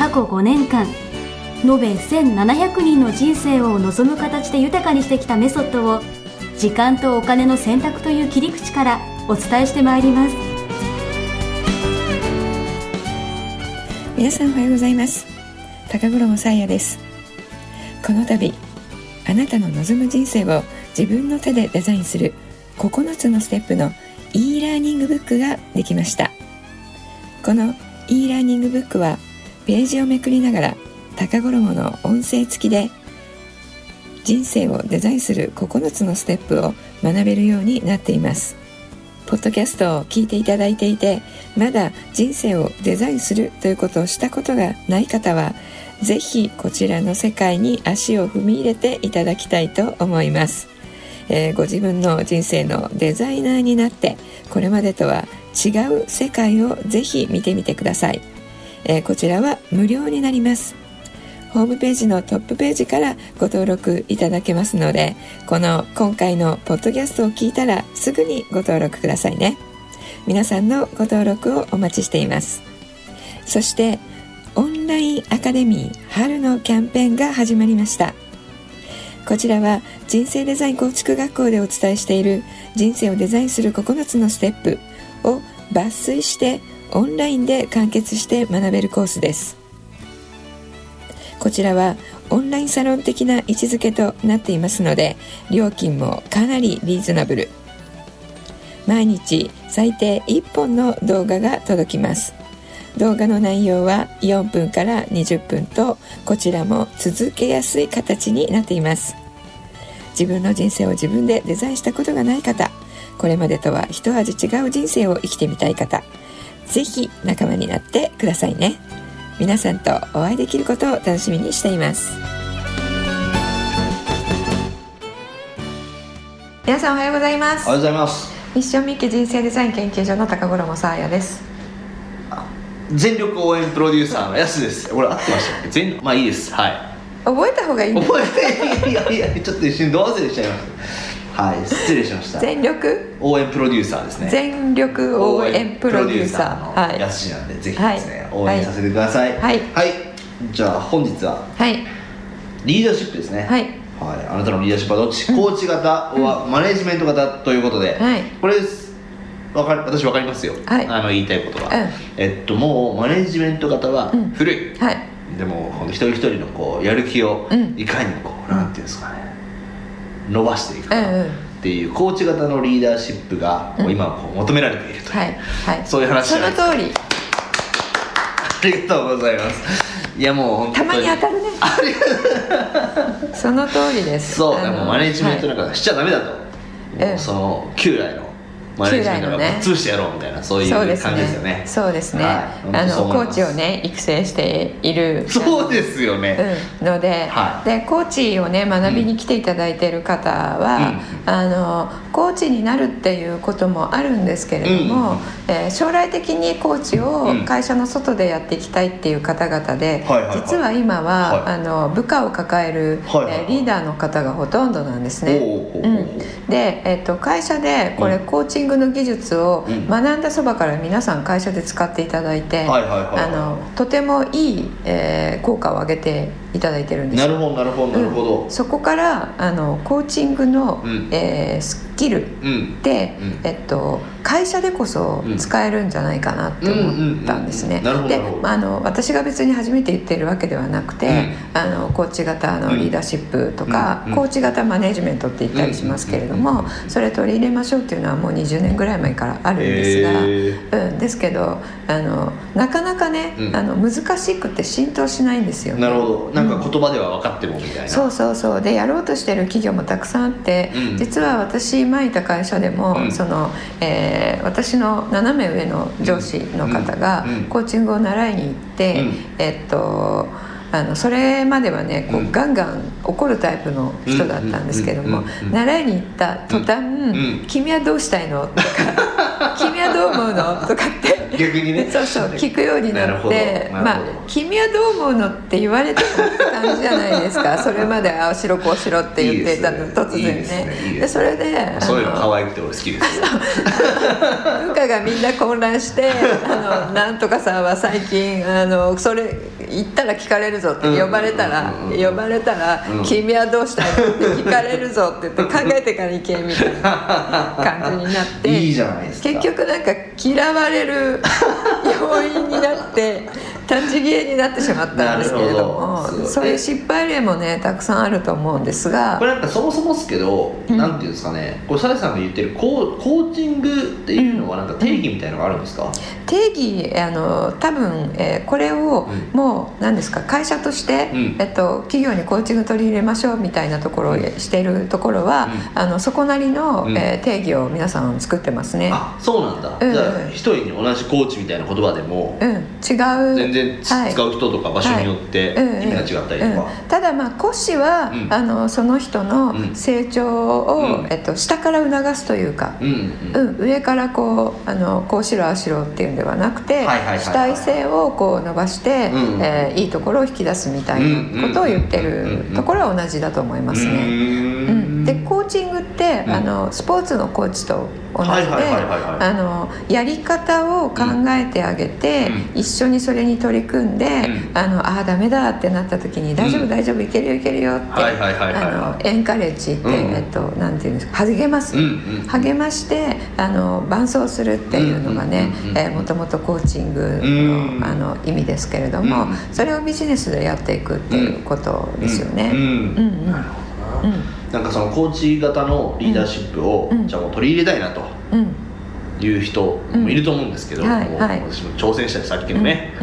過去5年間延べ1700人の人生を望む形で豊かにしてきたメソッドを時間とお金の選択という切り口からお伝えしてまいります。皆さんおはようございます。高頃もさやです。この度あなたの望む人生を自分の手でデザインする9つのステップの e ラーニングブックができました。この e ラーニングブックはページをめくりながら高衣の音声付きで人生をデザインする9つのステップを学べるようになっています。ポッドキャストを聞いていただいていてまだ人生をデザインするということをしたことがない方はぜひこちらの世界に足を踏み入れていただきたいと思います、えー、ご自分の人生のデザイナーになってこれまでとは違う世界をぜひ見てみてください、えー、こちらは無料になります。ホームページのトップページからご登録いただけますのでこの今回のポッドキャストを聞いたらすぐにご登録くださいね。皆さんのご登録をお待ちしています。そしてオンラインアカデミー春のキャンペーンが始まりました。こちらは人生デザイン構築学校でお伝えしている人生をデザインする9つのステップを抜粋してオンラインで完結して学べるコースです。こちらはオンラインサロン的な位置づけとなっていますので料金もかなりリーズナブル。毎日最低1本の動画が届きます。動画の内容は4分から20分とこちらも続けやすい形になっています。自分の人生を自分でデザインしたことがない方これまでとは一味違う人生を生きてみたい方是非仲間になってくださいね。皆さんとお会いできることを楽しみにしています。皆さんおはようございます。おはようございます。ミッションミッキ人生デザイン研究所の高頃もさあやです。全力応援プロデューサーのやすです。これ合ってましたっ全まあいいです。はい。覚えた方がいい。覚えていやいやちょっと一瞬ど忘れしちゃいましたはい失礼しました。全力？応援プロデューサーですね。全力応援プロデューサー。のやすしなんで、ぜひですね、はい、応援させてください。はい、はい、じゃあ本日ははい。リーダーシップですね。はい。はい、あなたのリーダーシップはどっち、うん、コーチ型はマネジメント型ということで、はい、これわか私分かりますよ、はい、あの言いたいことは、うん、えっともうマネジメント型は古い、うん、はい、でも一人一人のこうやる気をいかにこう、うん、なんていうんですかね伸ばしていくかっていうコーチ型のリーダーシップが今こう求められているという、はいはい、そういう話その通り。ありがとうございます。いやもう本当に。たまに当たるね。その通りです。そうでもマネジメントなんかしちゃダメだと、はい、その旧来のマネジメントが潰してやろうみたいなそういう感じですよね。そうですね、はい、あのコーチをね育成している。そうですよね、うん、のではい、でコーチをね学びに来ていただいている方は、うん、あのコーチになるっていうこともあるんですけれども、うん、えー、将来的にコーチを会社の外でやっていきたいっていう方々で、実は今は、はい、あの部下を抱える、はい、えー、リーダーの方がほとんどなんですね。うん、で、えーと、会社でこれコーチングの技術を学んだそばから皆さん会社で使っていただいてとてもいい、えー、効果を上げていただいてるんです。なるほどなるほどなるほど、うん、そこからあのコーチングの、うん、えー、スキルで、うん、えっと、会社でこそ使えるんじゃないかなって思ったんですね。であの私が別に初めて言ってるわけではなくて、あのコーチ型のリーダーシップとか、コーチ型マネジメントって言ったりしますけれども、それ取り入れましょうっていうのはもう20年ぐらい前からあるんですが、うん、ですけどあのなかなかね、あの難しくて浸透しないんですよ。ね。なるほど。なんか言葉では分かってもみたいな、そうそうそう。でやろうとしてる企業もたくさんあって、実は私前いた会社でも、その、えーえー、私の斜め上の上司の方がコーチングを習いに行って、えっとあのそれまではねこう、ガンガン怒るタイプの人だったんですけども習いに行った途端「君はどうしたいの?」とか「君はどう思うの?」とかって 逆にね。そうそう聞くようになってまあ「君はどう思うの?」って言われても感じじゃないですか。それまで「ああしろこうしろ」って言ってたの突然ね。でそれでそういうの可愛くて俺好きです部下がみんな混乱して「あのなんとかさんは最近あのそれ行ったら聞かれるぞ」って呼ばれたら呼ばれたら「君はどうしたいの?」って聞かれるぞって言って考えてから行けみたいな感じになって いいじゃないですか。結局なんか嫌われる要因になって 立ち消えになってしまったんですけれどもそういう失敗例もねたくさんあると思うんですが。これなんかそもそもですけど、うん、なんていうんですかねこれサレさんが言ってるコーコーチングっていうのはなんか定義みたいのがあるんですか、うん、定義あの多分、えー、これをもう何ですか会社として、うん、えっと、企業にコーチング取り入れましょうみたいなところをしているところは、あのそこなりの、えー、定義を皆さん作ってますね。あそうなんだ、じゃあ一人に同じコーチみたいな言葉でも、うん、違う。全然使う人とか場所によって意味が違ったりとか、ただまあ講師は、あのその人の成長を、えっと、下から促すというか、うん上からこうあのこうしろああしろっていうんではなくて主体性をこう伸ばして、えいいところを引き出すみたいなことを言ってるところは同じだと思いますね。うん、でコーチングって、あのスポーツのコーチと同じでやり方を考えてあげて、うん、一緒にそれに取り組んで、うん、あのあダメだってなった時に「大丈夫大丈夫いけるよいけるよ」ってエンカレッジって、えっと、なんていうんですか励ます、励ましてあの伴走するっていうのがねもともとコーチングのあの意味ですけれども、それをビジネスでやっていくっていうことですよね。うん。うんなんかそのコーチ型のリーダーシップを、じゃあもう取り入れたいなと。いう人もいると思うんですけど、はいはい、私も挑戦したさっきのね、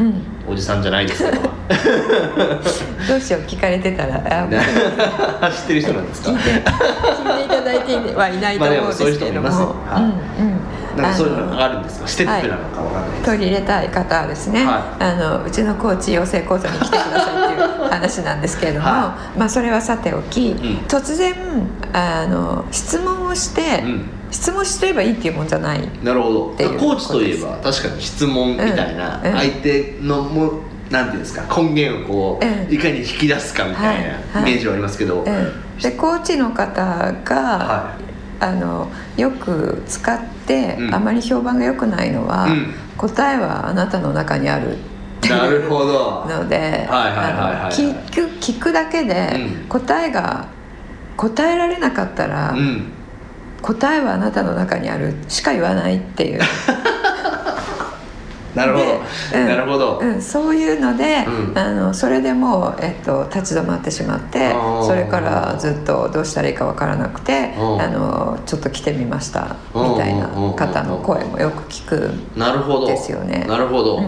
おじさんじゃないですけど。どうしよう聞かれてたら。あ知ってる人なんですか？聞いて聞いていただいてはいないと思うんですけども、まあ、もはいうんうん。なんかそういうのがあるんですか？ステップなのかわかんない。取り入れたい方はですね、はい、あのうちのコーチ養成講座に来てくださいっていう話なんですけれども、はい、まあそれはさておき、うん、突然あの質問をして、うん質問すればいいっていうもんじゃない。なるほど。コーチといえば確かに質問みたいな、相手のもなんていうんですか根源をこう、いかに引き出すかみたいなイメージはありますけど、でコーチの方が、あのよく使って、あまり評判が良くないのは、答えはあなたの中にあるなるほど。ので聞く聞くだけで答えが答えられなかったら、うん答えはあなたの中にあるしか言わないっていう。なるほど、うん、なるほど、うん、そういうので、うん、あのそれでもう、えっと、立ち止まってしまってそれからずっとどうしたらいいか分からなくてあのちょっと来てみましたみたいな方の声もよく聞くんですよね。なるほど、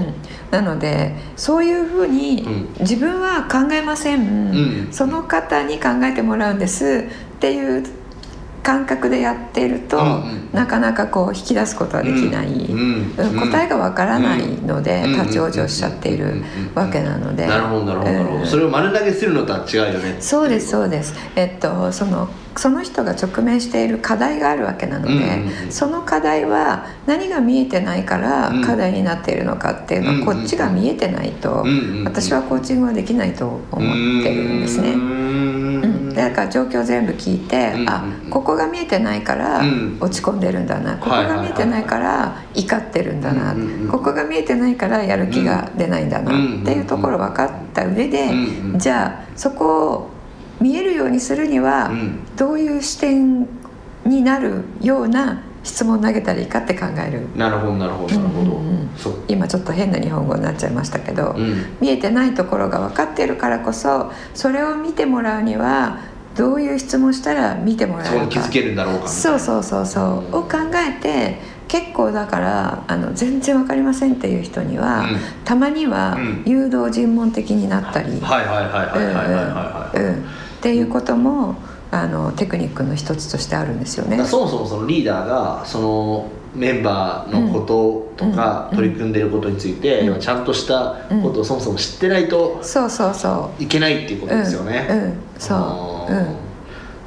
なのでそういうふうに、自分は考えません、その方に考えてもらうんですっていう感覚でやっていると、うんうん、なかなかこう引き出すことはできない、うんうん、答えがわからないので、立ち往生しちゃっているわけなので、なるほどなるほど、えー、それを丸投げするのとは違うよねそうですそうです。えっとそのその人が直面している課題があるわけなので、うんうん、その課題は何が見えてないから課題になっているのかっていうのは、こっちが見えてないと、私はコーチングはできないと思ってるんですね。だから状況全部聞いて、うん、あここが見えてないから落ち込んでるんだな、ここが見えてないから怒ってるんだな、ここが見えてないからやる気が出ないんだなっていうところ分かった上で、じゃあそこを見えるようにするにはどういう視点になるような質問投げたらいいかって考える。なるほどなるほどなるほど、うんう。ん、今ちょっと変な日本語になっちゃいましたけど、うん、見えてないところが分かっているからこそそれを見てもらうにはどういう質問したら見てもらえるか。気づけるんだろうかそうそうそうそう、を考えて結構だからあの全然分かりませんっていう人には、うん、たまには誘導尋問的になったり。っていうこともあのテクニックの一つとしてあるんですよね。そもそもそのリーダーがそのメンバーのこととか取り組んでることについて、うん、ちゃんとしたことをそもそも知ってないとそうそうそう。いけないっていうことですよね。うん、うん、そう、うん、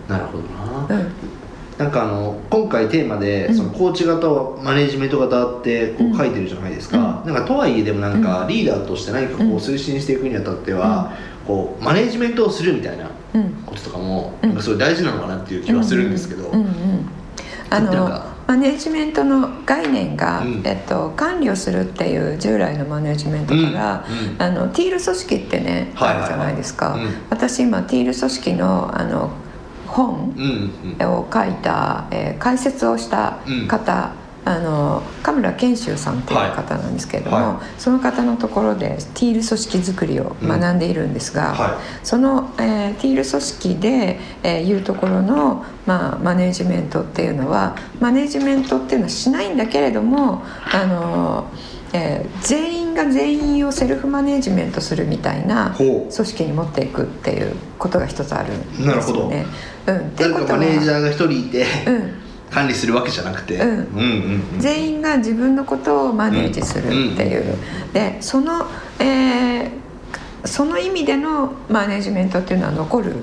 なるほどな。うん。なんかあの今回テーマでそのコーチ型マネジメント型ってこう書いてるじゃないですか、なんかとはいえでもなんかリーダーとして何かこう推進していくにあたっては、こうマネジメントをするみたいなこととかもなんかすごい大事なのかなっていう気はするんですけど。あのマネジメントの概念が、うん、えっと、管理をするっていう従来のマネジメントから、うんうん、あのティール組織ってね、あるじゃないですか、私今ティール組織のあの本を書いた、えー、解説をした方あの神村賢秀さんっていう方なんですけれども、はい。はい、その方のところでティール組織づくりを学んでいるんですが、うんはい、その、えー、ティール組織で、えー、いうところの、まあ、マネジメントっていうのはマネジメントっていうのはしないんだけれどもあのえー、全員が全員をセルフマネジメントするみたいな組織に持っていくっていうことが一つあるんですよね。なるほど、うん、誰かマネージャーが一人いて、うん管理するわけじゃなくて、全員が自分のことをマネージするっていう、でその、えー、その意味でのマネジメントっていうのは残る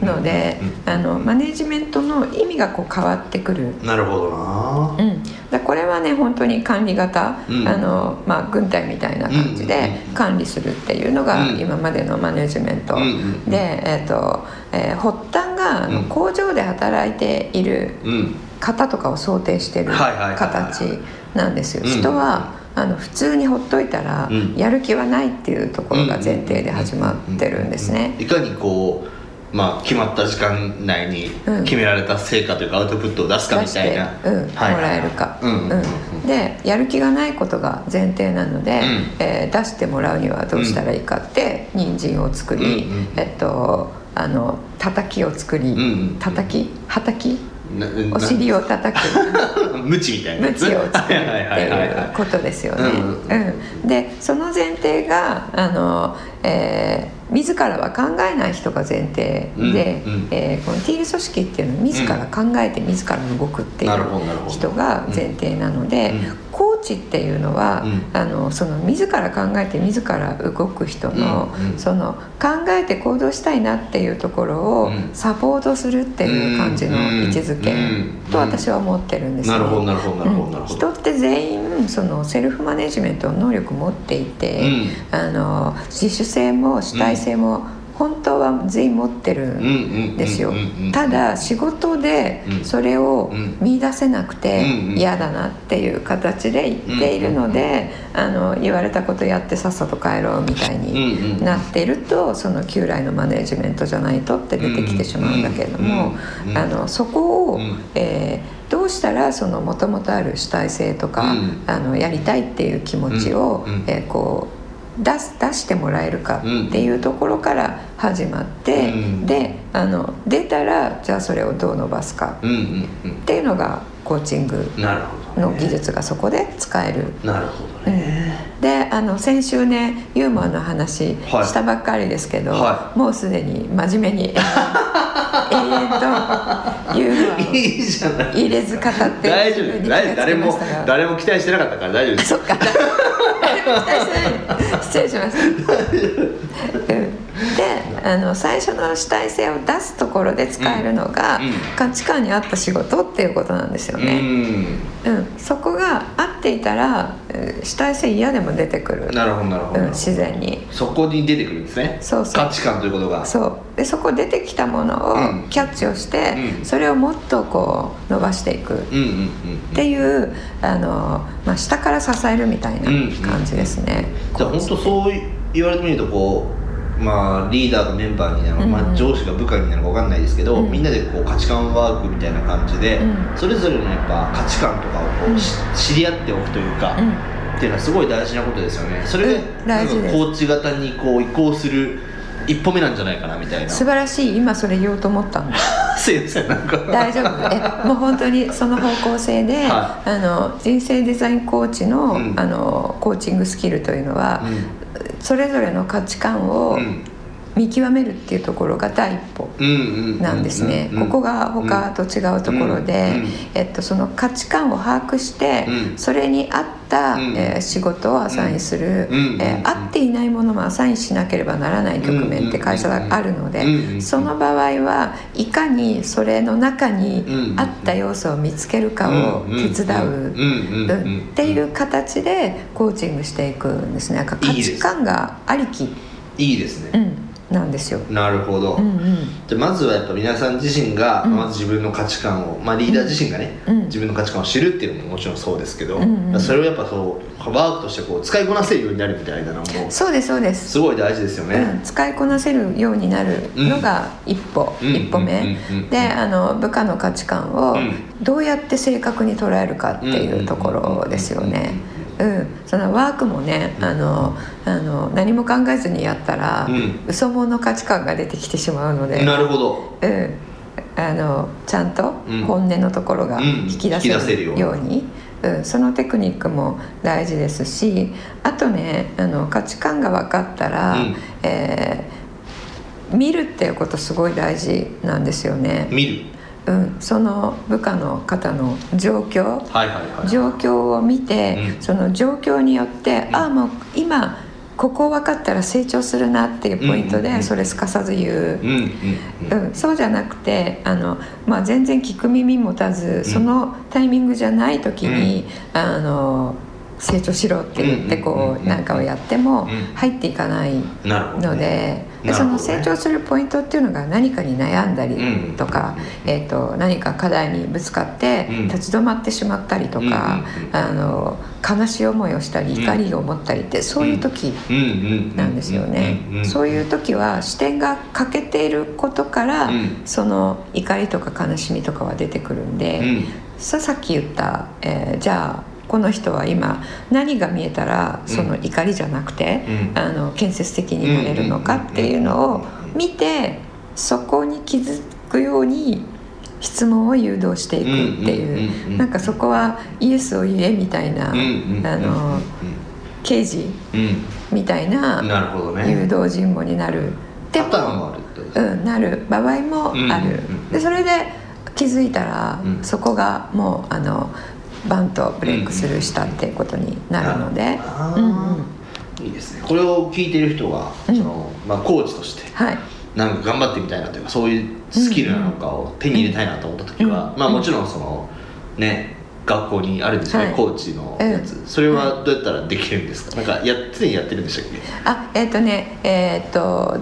のでマネジメントの意味がこう変わってくる。なるほどな、うん、だこれはね本当に管理型、うん、あのまあ、軍隊みたいな感じで管理するっていうのが今までのマネジメント、で、えーとえー、発端が工場で働いている、方とかを想定してる形なんですよ。人はあの普通にほっといたら、やる気はないっていうところが前提で始まってるんですね。いかにこうまあ、決まった時間内に決められた成果というかアウトプットを出すかみたいな、うん、もらえるか、でやる気がないことが前提なので、うん、えー、出してもらうにはどうしたらいいかって、うん、人参を作り、えっとあの叩きを作り、叩き？はたき？お尻を叩く。ムチみたいなムチを作るっていうことですよね。うん、でその前提があの、えー、自らは考えない人が前提で、うん。うん、えー、このティール組織っていうのは自ら考えて自ら動くっていう人が前提なので、コーチっていうのは、うん、あのその自ら考えて自ら動く人のうんうん、その考えて行動したいなっていうところをサポートするっていう感じの位置づけと私は思ってるんですね。なるほどなるほどなるほど。人って全員そのセルフマネジメントの能力を持っていて、あの自主性も主体性も、本当は全員持ってるんですよ。ただ仕事でそれを見出せなくて嫌だなっていう形で言っているのであの言われたことやってさっさと帰ろうみたいになっているとその旧来のマネジメントじゃないとって出てきてしまうんだけれどもあのそこを、えーどうしたらそのもともとある主体性とか、あのやりたいっていう気持ちを、えー、こう出す出してもらえるかっていうところから始まって、うん、であの出たらじゃあそれをどう伸ばすかっていうのがコーチングの技術がそこで使える。なるほどね、うん、であの先週ねユーモアの話したばっかりですけど、はい、もうすでに真面目に 永遠とユーモアを入れず語って大丈夫。誰も誰も期待してなかったから大丈夫です。そっか失礼しました、うん。であの最初の主体性を出すところで使えるのが、うん、価値観に合った仕事っていうことなんですよね、うん、うん、そこっていたら主体性嫌でも出てくる。なるほどなるほど、うん、自然に。そこに出てくるんですね。そうそう。価値観ということが。そう。でそこ出てきたものをキャッチをして、それをもっとこう伸ばしていく。っていうあの、まあ、下から支えるみたいな感じですね、じゃあ本当そう言われてみるとこうまあ、リーダーがメンバーになるのか、まあ、上司が部下になるのか分かんないですけど、みんなでこう価値観ワークみたいな感じで、それぞれのやっぱ価値観とかをこう、知り合っておくというか、っていうのはすごい大事なことですよね。それでなんかコーチ型にこう移行する一歩目なんじゃないかなみたいな。素晴らしい。今それ言おうと思った。のすいませんなんか。大丈夫。えもう本当にその方向性で、はい、あの人生デザインコーチのうん、あのコーチングスキルというのは、うん、それぞれの価値観を見極めるっていうところが第一歩なんですね。ここが他と違うところで、えっと、その価値観を把握して、それに合った、えー、仕事をアサインする、えー、合っていないものもアサインしなければならない局面って会社があるので、その場合はいかにそれの中に合った要素を見つけるかを手伝うっていう形でコーチングしていくんですね。価値観がありきいいですね。うんなんですよ。なるほど、うんうん、じゃまずはやっぱ皆さん自身が、まず自分の価値観を、まあ、リーダー自身がね、うん、自分の価値観を知るっていうのももちろんそうですけど、うんうん、それをやっぱそうワークとしてこう使いこなせるようになるみたいなのもそうですそうです。すごい大事ですよね、うん、使いこなせるようになるのが一歩、一歩目。であの部下の価値観をどうやって正確に捉えるかっていうところですよね、うん、そのワークもねあのあの何も考えずにやったら、うん、嘘物価値観が出てきてしまうのでなるほど、うん、あのちゃんと本音のところが引き出せるように。うん、そのテクニックも大事ですしあとねあの価値観が分かったら、うん、えー、見るっていうことすごい大事なんですよね。見るうん、その部下の方の状況、はいはいはい、状況を見て、うん、その状況によって、うん、ああもう今ここ分かったら成長するなっていうポイントでそれすかさず言う,、うんそうじゃなくてあの、まあ、全然聞く耳持たずそのタイミングじゃない時に、あの成長しろって言ってこうなんかをやっても入っていかないので。でその成長するポイントっていうのが何かに悩んだりとか、うん、えーと、何か課題にぶつかって立ち止まってしまったりとか、うん、あの悲しい思いをしたり怒りを持ったりってそういう時なんですよね。そういう時は視点が欠けていることから、その怒りとか悲しみとかは出てくるんで、さっき言った、えー、じゃあこの人は今何が見えたらその怒りじゃなくて、うん、あの建設的になれるのかっていうのを見てそこに気づくように質問を誘導していくっていう。なんかそこはイエスを言えみたいなあの刑事みたいな誘導尋問になる。でもうん、なる。場合もある。でそれで気づいたら、そこがもうあのバンとブレイクスルーしたっていうことになるので、うん。いいですね。これを聞いてる人がその、まあ、コーチとして、はい、なんか頑張ってみたいなというかそういうスキルなのかを手に入れたいなと思った時は、まあもちろんそのね学校にあるんですよね、はい、コーチのやつ、うん、それはどうやったらできるんですか、なんかや常にやってるんでしたっけ？あえっ、ー、とねえっ、ー、と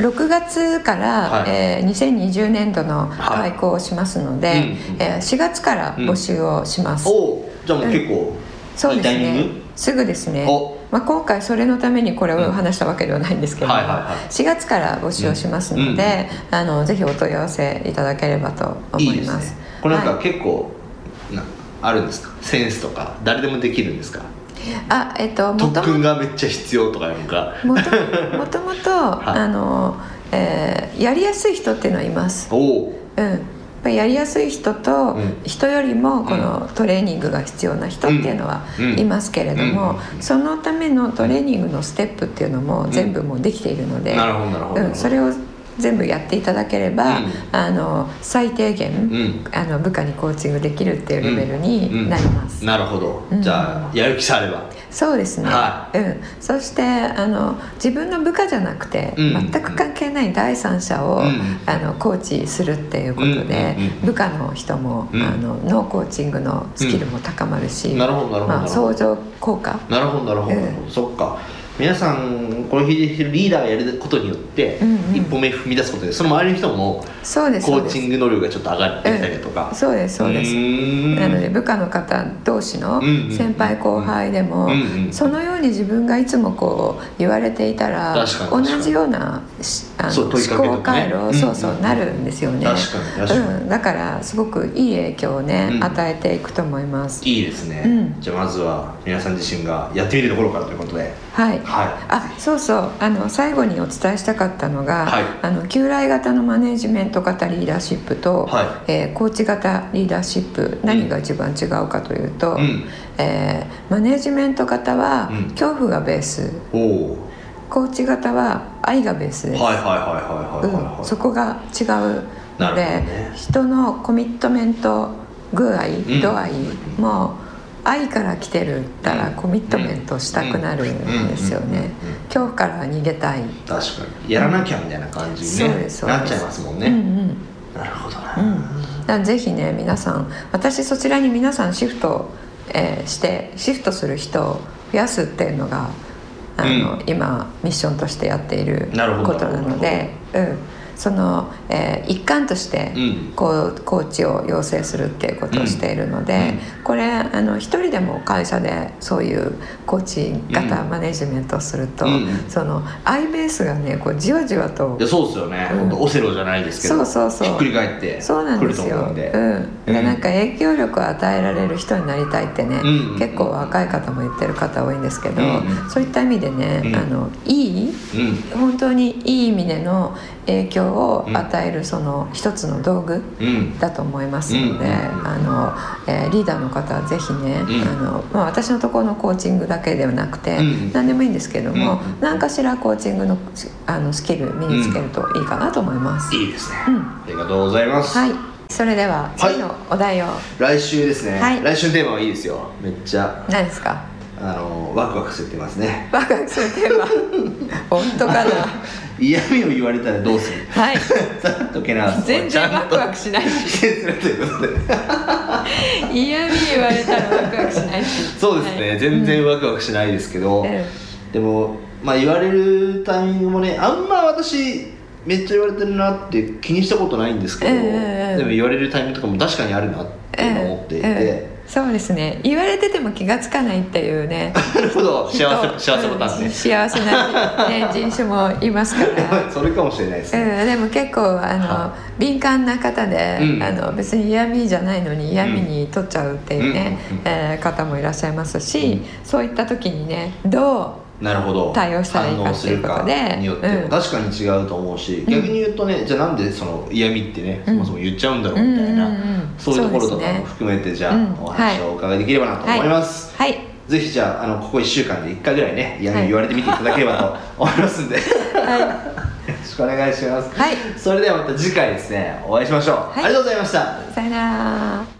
6月から、はい、えー、2020年度の開校をしますので、はい、えー、4月から募集をします、うん、おじゃあもう結構、うん、そうですね。すぐですね。まあ、今回それのためにこれを話したわけではないんですけども、はいはいはい、4月から募集をしますので、うん、あのぜひお問い合わせいただければと思います、ね、これなんか結構、はい、あるんですか？センスとか誰でもできるんですか？あえっと特訓がめっちゃ必要とかなんか。もともとあの、えー、やりやすい人っていうのはいます。おうん。やりやすい人と、人よりもこのトレーニングが必要な人っていうのはいますけれども、そのためのトレーニングのステップっていうのも全部もうできているので、うん、それを全部やっていただければ、うん、あの最低限、うん、あの部下にコーチングできるっていうレベルになります、なるほど、じゃあやる気さえあれば。そうですね、はい、うん、そしてあの自分の部下じゃなくて、全く関係ない第三者を、あのコーチするっていうことで、部下の人も、あのノーコーチングのスキルも高まるし、なるほどなるほど、まあ、相乗効果。なるほどなるほど、そっか皆さんこれ弾いてるリーダーがやることによって、一歩目踏み出すことでその周りの人もそうですコーチング能力がちょっと上がってきたりとか、うん、そうですそうです。なので部下の方同士の先輩後輩でも、そのように自分がいつもこう言われていたら同じようなあの、ね、思考回路、そうそうなるんですよね。だからすごくいい影響をね、与えていくと思います。いいですね、じゃあまずは皆さん自身がやってみるところからということではい。はい、あそうそう。あの最後にお伝えしたかったのが、はい、あの旧来型のマネジメント型リーダーシップと、はい、えー、コーチ型リーダーシップ何が一番違うかというと、うん、えー、マネジメント型は恐怖がベース。コー。チ型は愛がベースです。そこが違うので、ね、人のコミットメント具合、度合いも愛から来てるったらコミットメントしたくなるんですよね。恐怖から逃げたい。確かに。やらなきゃみたいな感じに、ね、なっちゃいますもんね、うんうん、なるほどな、うん、ぜひね皆さん私そちらに皆さんシフト、えー、してシフトする人を増やすっていうのがあの、うん、今ミッションとしてやっていることなので、うん、その、えー、一環としてこう、コーチを養成するっていうことをしているので、これあの一人でも会社でそういうコーチ型マネジメントをすると、そのアイベースがねこうじわじわといやそうですよね、うん、オセロじゃないですけどそうそうそう。ひっくり返ってそうなんですよ。うん、なんか影響力を与えられる人になりたいってね、うん、結構若い方も言ってる方多いんですけど、そういった意味でね、あのいい、本当にいい意味での影響を与えるその一つの道具だと思いますので、あのえー、リーダーの方はぜひね、あのまあ、私のところのコーチングだけではなくて、何でもいいんですけども、何かしらコーチングのあのスキル身につけるといいかなと思います。いいですね、ありがとうございます。はい。それでは次のお題を、はい、来週ですね、はい、来週のテーマはいいですよ。めっちゃ。何ですか？あのワクワクするテーマですね。ワクワクするテーマ本当かな。嫌味を言われたらどうする？はい。さっとけな全然ワクワクしないし。嫌味言われたらワクワクしないし。そうですね、はい、全然ワクワクしないですけど、うん、でもまあ言われるタイミングもねあんま私めっちゃ言われてるなって気にしたことないんですけど、でも言われるタイミングとかも確かにあるなって思っていて、そうですね。言われてても気が付かないっていうね。なるほど。幸せ幸せパターンね。幸せな、ね、人種もいますから。それかもしれないですね、うん、でも結構あの敏感な方で、うん、あの別に嫌味じゃないのに嫌味に取っちゃうっていうね、うん、えー、方もいらっしゃいますし、そういった時にねどうなるほど。対応したらいいかっていうことで。によって。も確かに違うと思うし、逆に言うとねじゃあなんでその嫌味ってね、そもそも言っちゃうんだろうみたいな、そういうところとかも含めてじゃあ、お話をお伺いできればなと思います、はい、ぜひじゃああのここ1週間で1回ぐらいね嫌味言われてみていただければと 思いますんで、はい、よろしくお願いします、はい、それではまた次回ですねお会いしましょう、ありがとうございました。さよなら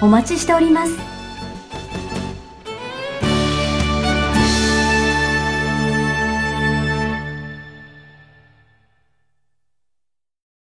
お待ちしております。